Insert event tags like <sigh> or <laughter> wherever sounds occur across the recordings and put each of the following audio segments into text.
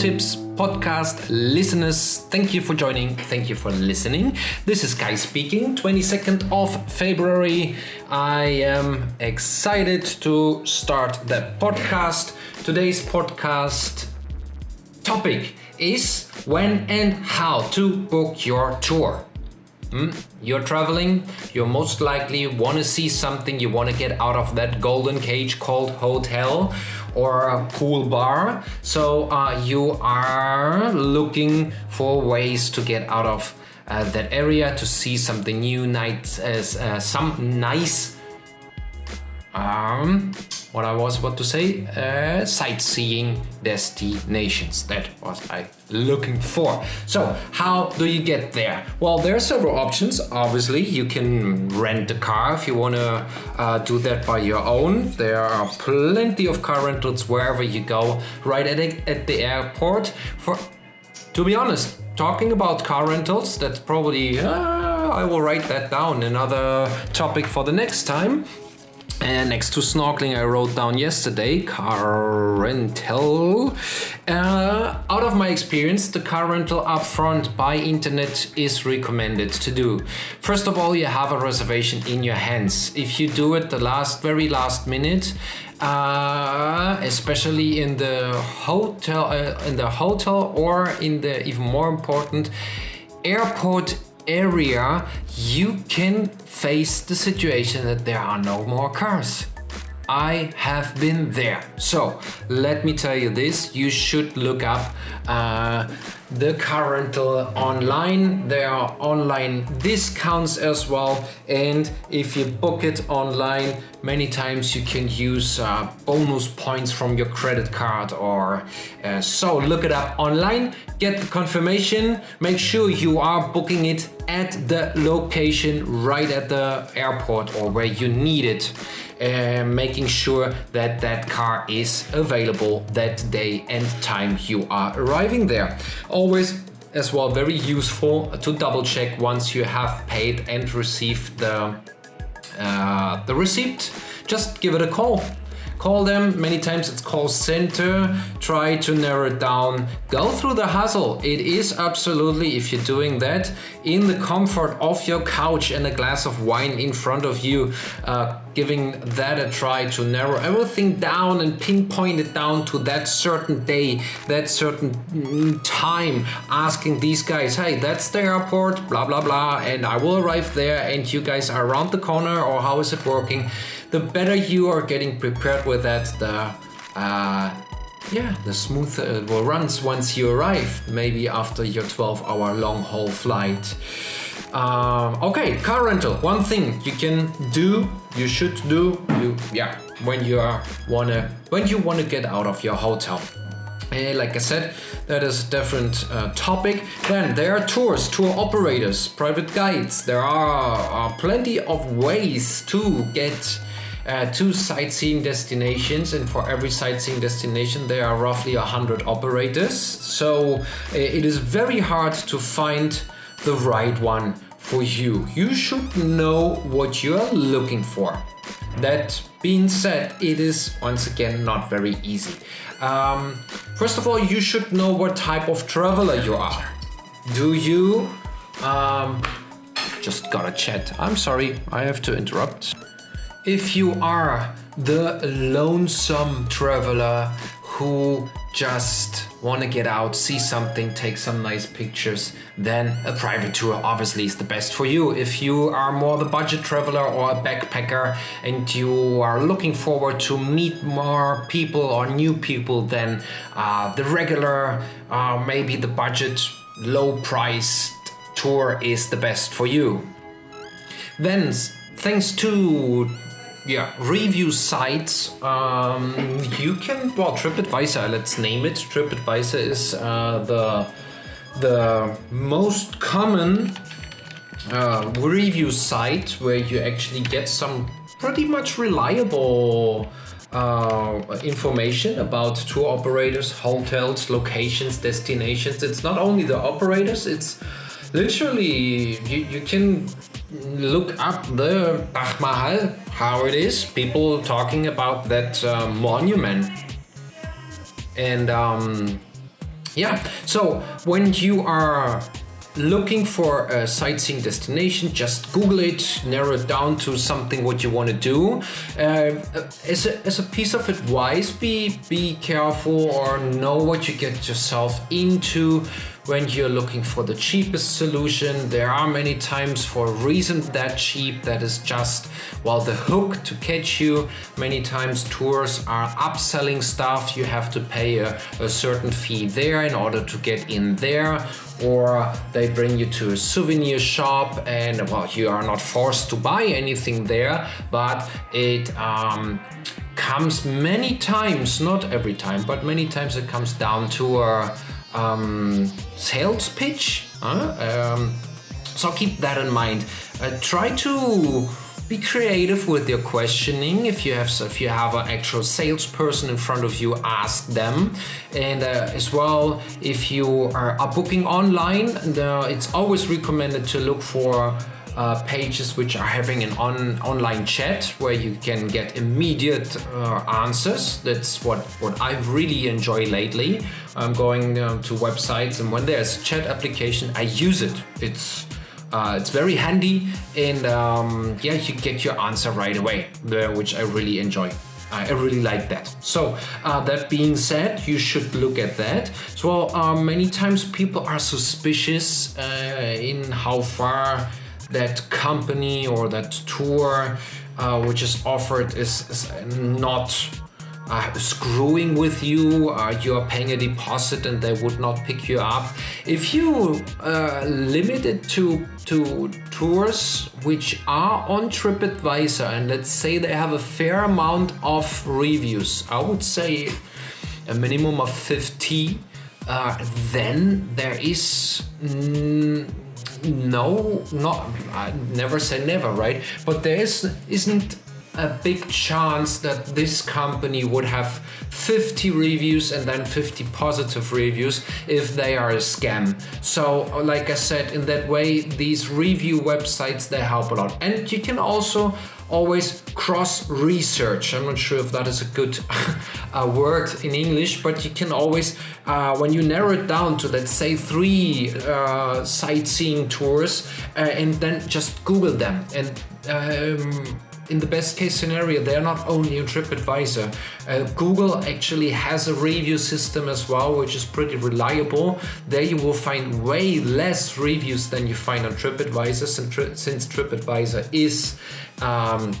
Tips podcast listeners. Thank you for joining. Thank you for listening. This is Kay speaking, 22nd of February. I am excited to start the podcast. Today's podcast topic is when and how to book your tour. Hmm? You're traveling, you most likely want to see something, you want to get out of that golden cage called hotel or a pool bar. So uh, you are looking for ways to get out of uh, that area to see something new, nice, uh, some nice um, what I was about to say, uh, sightseeing destinations. That was I looking for. So, how do you get there? Well, there are several options. Obviously, you can rent a car if you want to uh, do that by your own. There are plenty of car rentals wherever you go, right at the, at the airport. For to be honest, talking about car rentals, that's probably uh, I will write that down. Another topic for the next time. And next to snorkeling, I wrote down yesterday car rental. Uh, out of my experience, the car rental upfront by internet is recommended to do. First of all, you have a reservation in your hands. If you do it the last, very last minute, uh, especially in the hotel, uh, in the hotel, or in the even more important airport area, you can face the situation that there are no more cars. I have been there. So let me tell you this you should look up uh, the car rental online. There are online discounts as well. And if you book it online, many times you can use uh, bonus points from your credit card or uh, so. Look it up online, get the confirmation, make sure you are booking it at the location right at the airport or where you need it uh, making sure that that car is available that day and time you are arriving there. Always as well very useful to double check once you have paid and received the uh, the receipt. Just give it a call Call them many times, it's call center. Try to narrow it down. Go through the hustle. It is absolutely, if you're doing that, in the comfort of your couch and a glass of wine in front of you, uh, giving that a try to narrow everything down and pinpoint it down to that certain day, that certain mm, time, asking these guys, hey, that's the airport, blah, blah, blah, and I will arrive there, and you guys are around the corner, or how is it working? The better you are getting prepared with that, the uh, yeah, the smoother it will runs once you arrive, maybe after your 12 hour long haul flight. Um, okay, car rental. One thing you can do, you should do, you yeah, when you are wanna when you wanna get out of your hotel. Uh, like I said, that is a different uh, topic. Then there are tours, tour operators, private guides. There are, are plenty of ways to get uh, two sightseeing destinations, and for every sightseeing destination, there are roughly 100 operators. So uh, it is very hard to find the right one for you. You should know what you are looking for. That being said, it is once again not very easy. Um, first of all, you should know what type of traveler you are. Do you um, just got a chat? I'm sorry, I have to interrupt. If you are the lonesome traveler who just want to get out, see something, take some nice pictures, then a private tour obviously is the best for you. If you are more the budget traveler or a backpacker and you are looking forward to meet more people or new people, then uh, the regular, uh, maybe the budget, low priced tour is the best for you. Then, thanks to yeah review sites um, you can well tripadvisor let's name it. Tripadvisor is uh, the the most common uh, review site where you actually get some pretty much reliable uh, information about tour operators hotels locations destinations. It's not only the operators it's literally you, you can look up the Taj Mahal, how it is, people talking about that uh, monument. And um, yeah, so when you are looking for a sightseeing destination, just Google it, narrow it down to something what you want to do. Uh, as, a, as a piece of advice, be be careful or know what you get yourself into when you're looking for the cheapest solution. There are many times for a reason that cheap that is just well the hook to catch you. Many times tours are upselling stuff. You have to pay a, a certain fee there in order to get in there or they bring you to a souvenir shop and well you are not forced to buy anything there but it um, comes many times not every time but many times it comes down to a um, sales pitch um, so keep that in mind uh, try to be creative with your questioning. If you have if you have an actual salesperson in front of you, ask them. And uh, as well, if you are, are booking online, the, it's always recommended to look for. Uh, pages which are having an on, online chat where you can get immediate uh, answers. That's what, what I've really enjoy lately. I'm going um, to websites and when there's a chat application, I use it. It's uh, it's very handy and um, yeah, you get your answer right away, which I really enjoy. I really like that. So uh, that being said, you should look at that. So uh, many times people are suspicious uh, in how far that company or that tour uh, which is offered is, is not screwing with you, uh, you are paying a deposit and they would not pick you up. If you uh, limit it to, to tours which are on TripAdvisor and let's say they have a fair amount of reviews, I would say a minimum of 50, uh, then there is. Mm, no, not I never say never, right? But there is isn't a big chance that this company would have 50 reviews and then 50 positive reviews if they are a scam. So, like I said, in that way, these review websites they help a lot. And you can also always cross research. I'm not sure if that is a good <laughs> uh, word in English, but you can always, uh, when you narrow it down to let's say three uh, sightseeing tours, uh, and then just Google them and um, in the best case scenario, they're not only on TripAdvisor. Uh, Google actually has a review system as well, which is pretty reliable. There you will find way less reviews than you find on TripAdvisor, since TripAdvisor is. Um,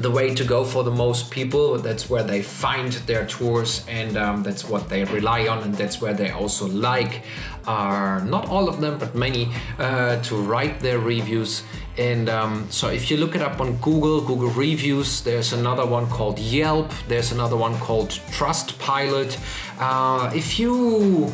the way to go for the most people. That's where they find their tours, and um, that's what they rely on, and that's where they also like. Are not all of them, but many uh, to write their reviews. And um, so, if you look it up on Google, Google Reviews, there's another one called Yelp. There's another one called Trustpilot. Uh, if you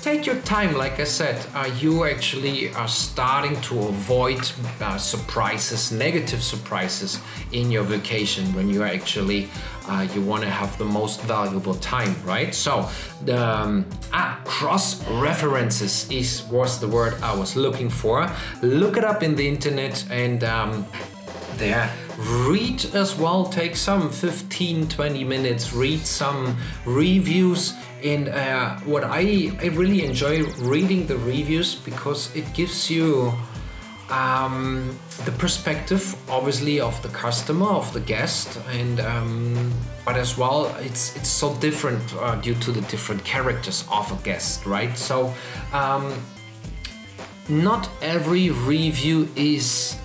take your time like i said. Uh, you actually are starting to avoid uh, surprises negative surprises in your vacation when you are actually uh, you want to have the most valuable time right? So the um, ah, cross references is was the word i was looking for. Look it up in the internet and um, there read as well take some 15 20 minutes read some reviews and uh, what I, I really enjoy reading the reviews because it gives you um, the perspective, obviously, of the customer, of the guest, and um, but as well, it's it's so different uh, due to the different characters of a guest, right? So, um, not every review is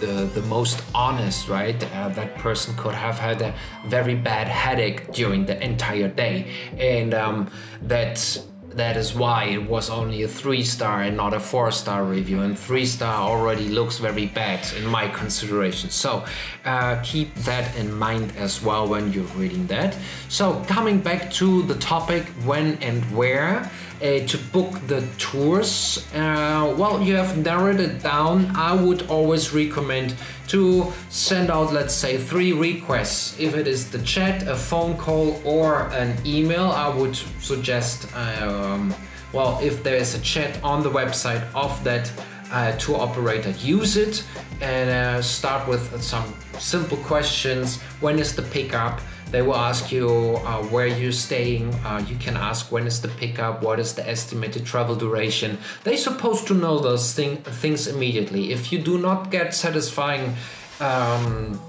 the, the most honest, right? Uh, that person could have had a very bad headache during the entire day, and um, that that is why it was only a three star and not a four star review. And three star already looks very bad in my consideration. So uh, keep that in mind as well when you're reading that. So coming back to the topic when and where. Uh, to book the tours, uh, well, you have narrowed it down. I would always recommend to send out, let's say, three requests. If it is the chat, a phone call, or an email, I would suggest, um, well, if there is a chat on the website of that uh, tour operator, use it and uh, start with some simple questions. When is the pickup? They will ask you uh, where you're staying. Uh, you can ask when is the pickup, what is the estimated travel duration. They're supposed to know those thing, things immediately. If you do not get satisfying um,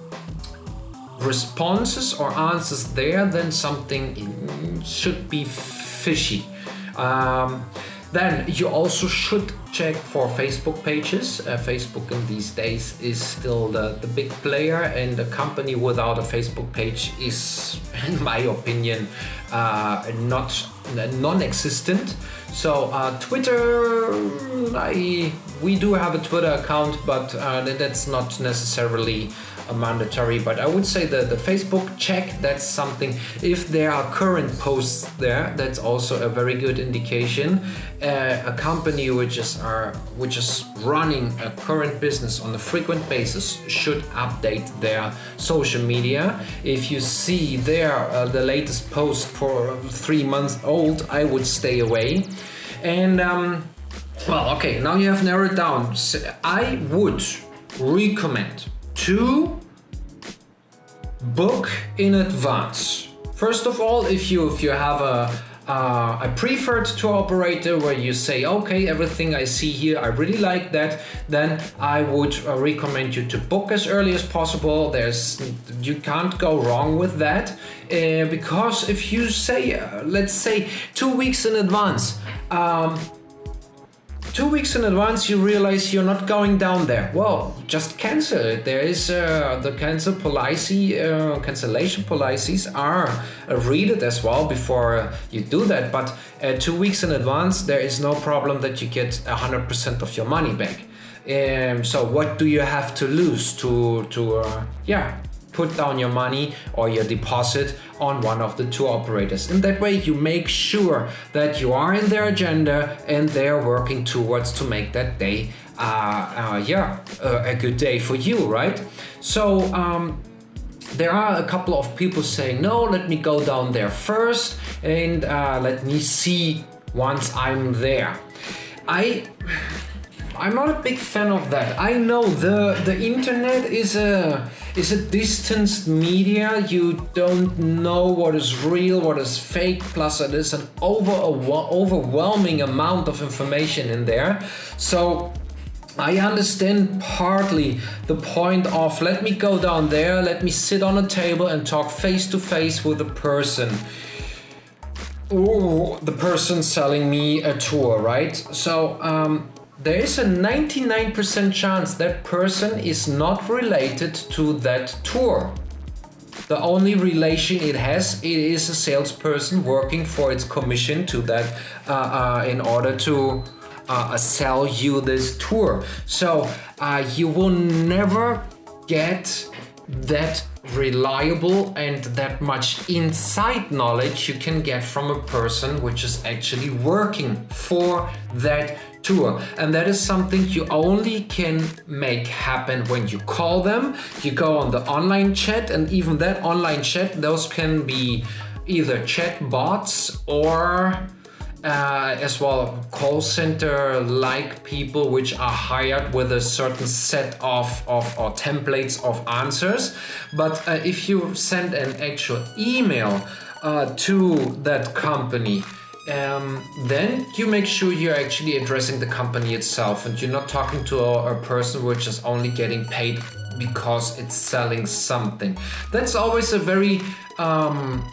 responses or answers there, then something should be fishy. Um, then you also should check for Facebook pages. Uh, Facebook in these days is still the, the big player, and a company without a Facebook page is, <laughs> in my opinion, uh, not non-existent. So uh, Twitter, I we do have a Twitter account, but uh, that's not necessarily mandatory. But I would say that the Facebook check that's something. If there are current posts there, that's also a very good indication. Uh, a company which is are which is running a current business on a frequent basis should update their social media. If you see there uh, the latest post for three months old, I would stay away. And um, well, okay, now you have narrowed down. I would recommend to book in advance. First of all, if you if you have a uh, a preferred tour operator where you say, okay, everything I see here, I really like that, then I would uh, recommend you to book as early as possible. There's you can't go wrong with that uh, because if you say, uh, let's say, two weeks in advance. Um, two weeks in advance you realize you're not going down there. Well just cancel it there is uh, the cancel policy uh, cancellation policies are uh, read it as well before you do that but uh, two weeks in advance there is no problem that you get 100% of your money back. Um, so what do you have to lose to to uh, yeah put down your money or your deposit on one of the tour operators. In that way, you make sure that you are in their agenda and they're working towards to make that day, uh, uh, yeah, uh, a good day for you, right? So, um, there are a couple of people saying, no, let me go down there first and uh, let me see once I'm there. I I'm not a big fan of that. I know the the internet is a is a distanced media. You don't know what is real, what is fake. Plus, it is an over overwhelming amount of information in there. So. I understand partly the point of let me go down there, let me sit on a table and talk face to face with a person. Ooh, the person selling me a tour, right? So, um, there is a 99% chance that person is not related to that tour. The only relation it has, it is a salesperson working for its commission to that uh, uh, in order to uh, sell you this tour. So uh, you will never get that reliable and that much inside knowledge you can get from a person which is actually working for that tour. And that is something you only can make happen when you call them, you go on the online chat, and even that online chat, those can be either chat bots or uh, as well call center like people which are hired with a certain set of, of or templates of answers but uh, if you send an actual email uh, to that company um, then you make sure you're actually addressing the company itself and you're not talking to a, a, person which is only getting paid because it's selling something. That's always a very um,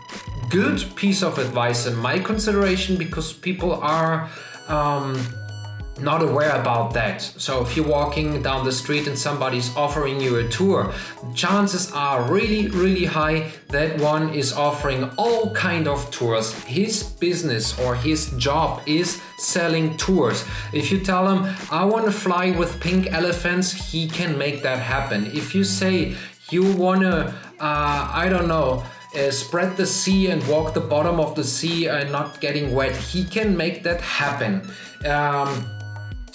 good piece of advice in my consideration because people are. Um, not aware about that. So if you're walking down the street and somebody's offering you a tour, chances are really really high that one is offering all kind of tours. His business or his job is selling tours. If you tell him I want to fly with pink elephants, he can make that happen. If you say you want to uh, I don't know uh, spread the sea and walk the bottom of the sea and not getting wet. He can make that happen. Um,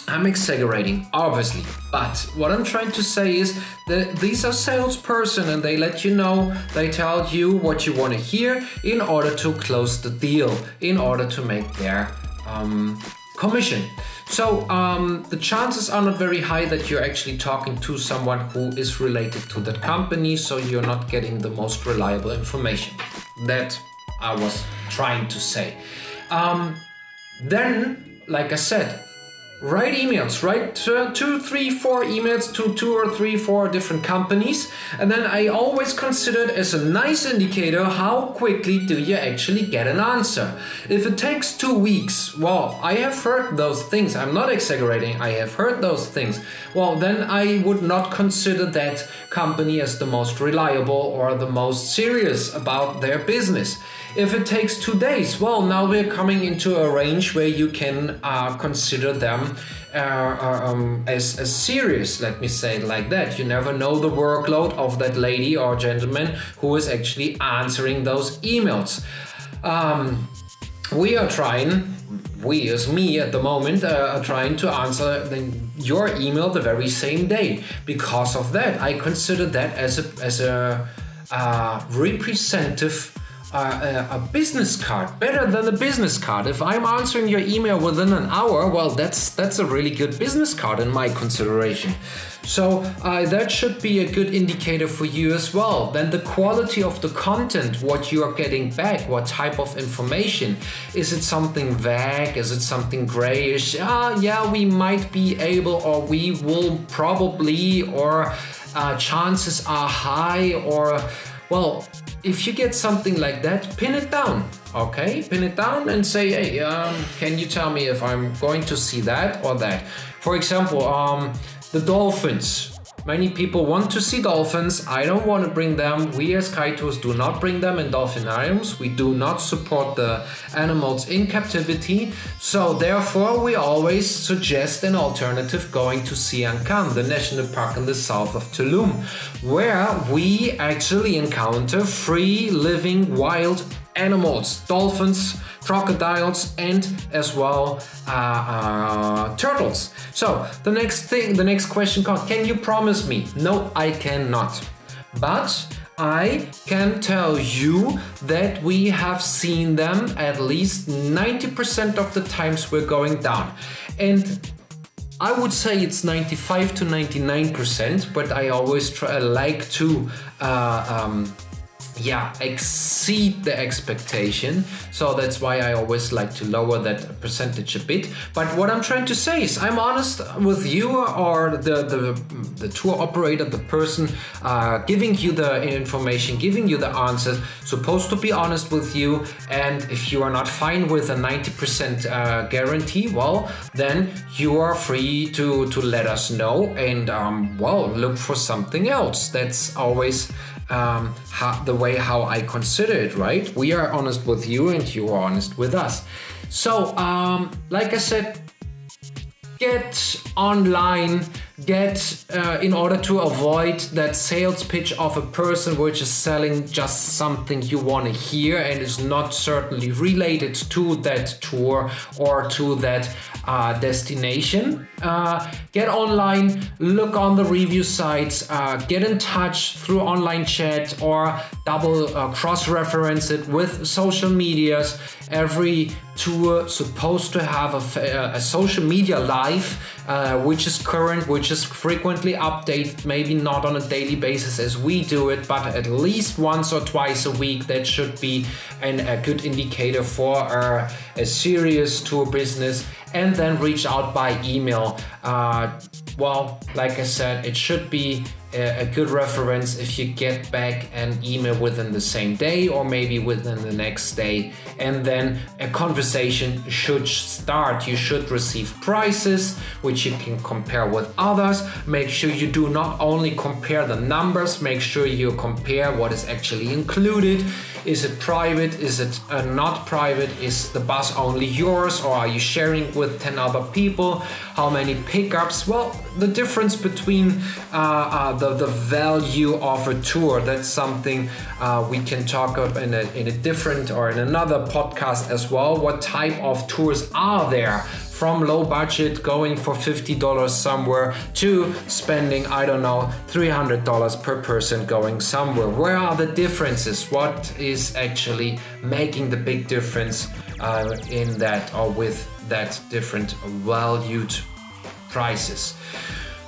I'm exaggerating, obviously, but what I'm trying to say is that these are salesperson and they let you know, they tell you what you want to hear in order to close the deal, in order to make their um, commission. So um, the chances are not very high that you're actually talking to someone who is related to that company, so you're not getting the most reliable information. That I was trying to say. Um, then, like I said, write emails write two three four emails to two or three four different companies. And then i always consider it as a nice indicator how quickly do you actually get an answer? If it takes two weeks well i have heard those things. I'm not exaggerating. I have heard those things. Well then i would not consider that company as the most reliable or the most serious about their business if it takes two days, well, now we're coming into a range where you can uh, consider them uh, uh, um, as, as serious, let me say it like that. You never know the workload of that lady or gentleman who is actually answering those emails. Um, we are trying, we as me at the moment, uh, are trying to answer the, your email the very same day. Because of that, I consider that as a, as a uh, representative uh, a business card better than a business card. If i'm answering your email within an hour well that's that's a really good business card in my consideration. So uh, that should be a good indicator for you as well. Then the quality of the content what you are getting back what type of information. Is it something vague? Is it something grayish? Ah yeah we might be able or we will probably or uh, chances are high or well if you get something like that, pin it down. Okay, pin it down and say, hey, um, can you tell me if I'm going to see that or that? For example, um, the dolphins. Many people want to see dolphins. I don't want to bring them. We as Tours do not bring them in dolphinariums. We do not support the animals in captivity. So therefore, we always suggest an alternative going to Sian Ka'an, the national park in the south of Tulum, where we actually encounter free living wild animals, dolphins, crocodiles, and as well uh, uh, turtles. So the next thing, the next question comes: Can you promise me? No, I cannot. But I can tell you that we have seen them at least 90% of the times we're going down. And I would say it's 95 to 99%, but I always try like to uh, um, yeah exceed the expectation. So that's why i always like to lower that percentage a bit. But what i'm trying to say is i'm honest with you or the the, the tour operator the person uh, giving you the information giving you the answers supposed to be honest with you. And if you are not fine with a 90% uh, guarantee well then you are free to to let us know. And um, well look for something else. That's always um, how, the way how I consider it, right? We are honest with you and you are honest with us. So, um, like I said, get online get uh, in order to avoid that sales pitch of a person which is selling just something you want to hear and is not certainly related to that tour or to that uh, destination uh, get online look on the review sites uh, get in touch through online chat or double uh, cross reference it with social medias every tour supposed to have a, a social media live, uh, which is current, which is frequently updated, maybe not on a daily basis as we do it, but at least once or twice a week. That should be an, a good indicator for a, a serious tour business. And then reach out by email. Uh, well, like I said, it should be a, good reference if you get back an email within the same day or maybe within the next day. And then a conversation should start. You should receive prices which you can compare with others. Make sure you do not only compare the numbers make sure you compare what is actually included is it private is it uh, not private is the bus only yours or are you sharing with 10 other people how many pickups well the difference between uh, uh, the, the value of a tour. That's something uh, we can talk about in a, in a different or in another podcast as well. What type of tours are there from low budget going for $50 somewhere to spending, I don't know, $300 per person going somewhere. Where are the differences? What is actually making the big difference uh, in that or with that different valued prices?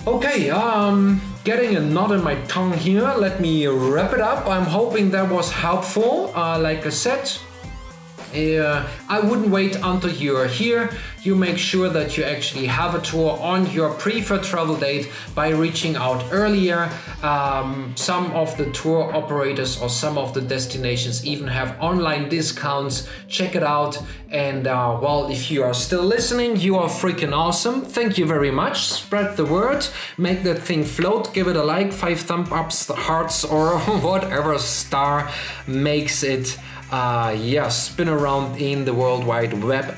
Okay, um, getting a knot in my tongue here. Let me wrap it up. I'm hoping that was helpful. Uh, like I said, uh, I wouldn't wait until you're here. You make sure that you actually have a tour on your preferred travel date by reaching out earlier. Um, some of the tour operators or some of the destinations even have online discounts. Check it out. And uh, well, if you are still listening, you are freaking awesome. Thank you very much. Spread the word, make that thing float, give it a like, five thumb ups, hearts, or <laughs> whatever star makes it uh, yeah, spin around in the World Wide Web.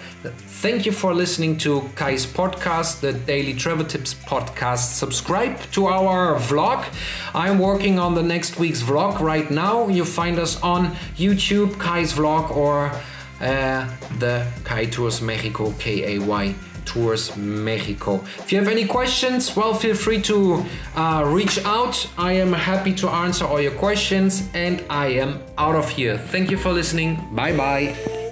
Thank you for listening to Kay's podcast, the Daily Travel Tips podcast. Subscribe to our vlog. I'm working on the next week's vlog right now. You find us on YouTube, Kay's vlog, or uh, the Kay Tours Mexico, K A Y Tours Mexico. If you have any questions, well, feel free to uh, reach out. I am happy to answer all your questions and I am out of here. Thank you for listening. Bye bye.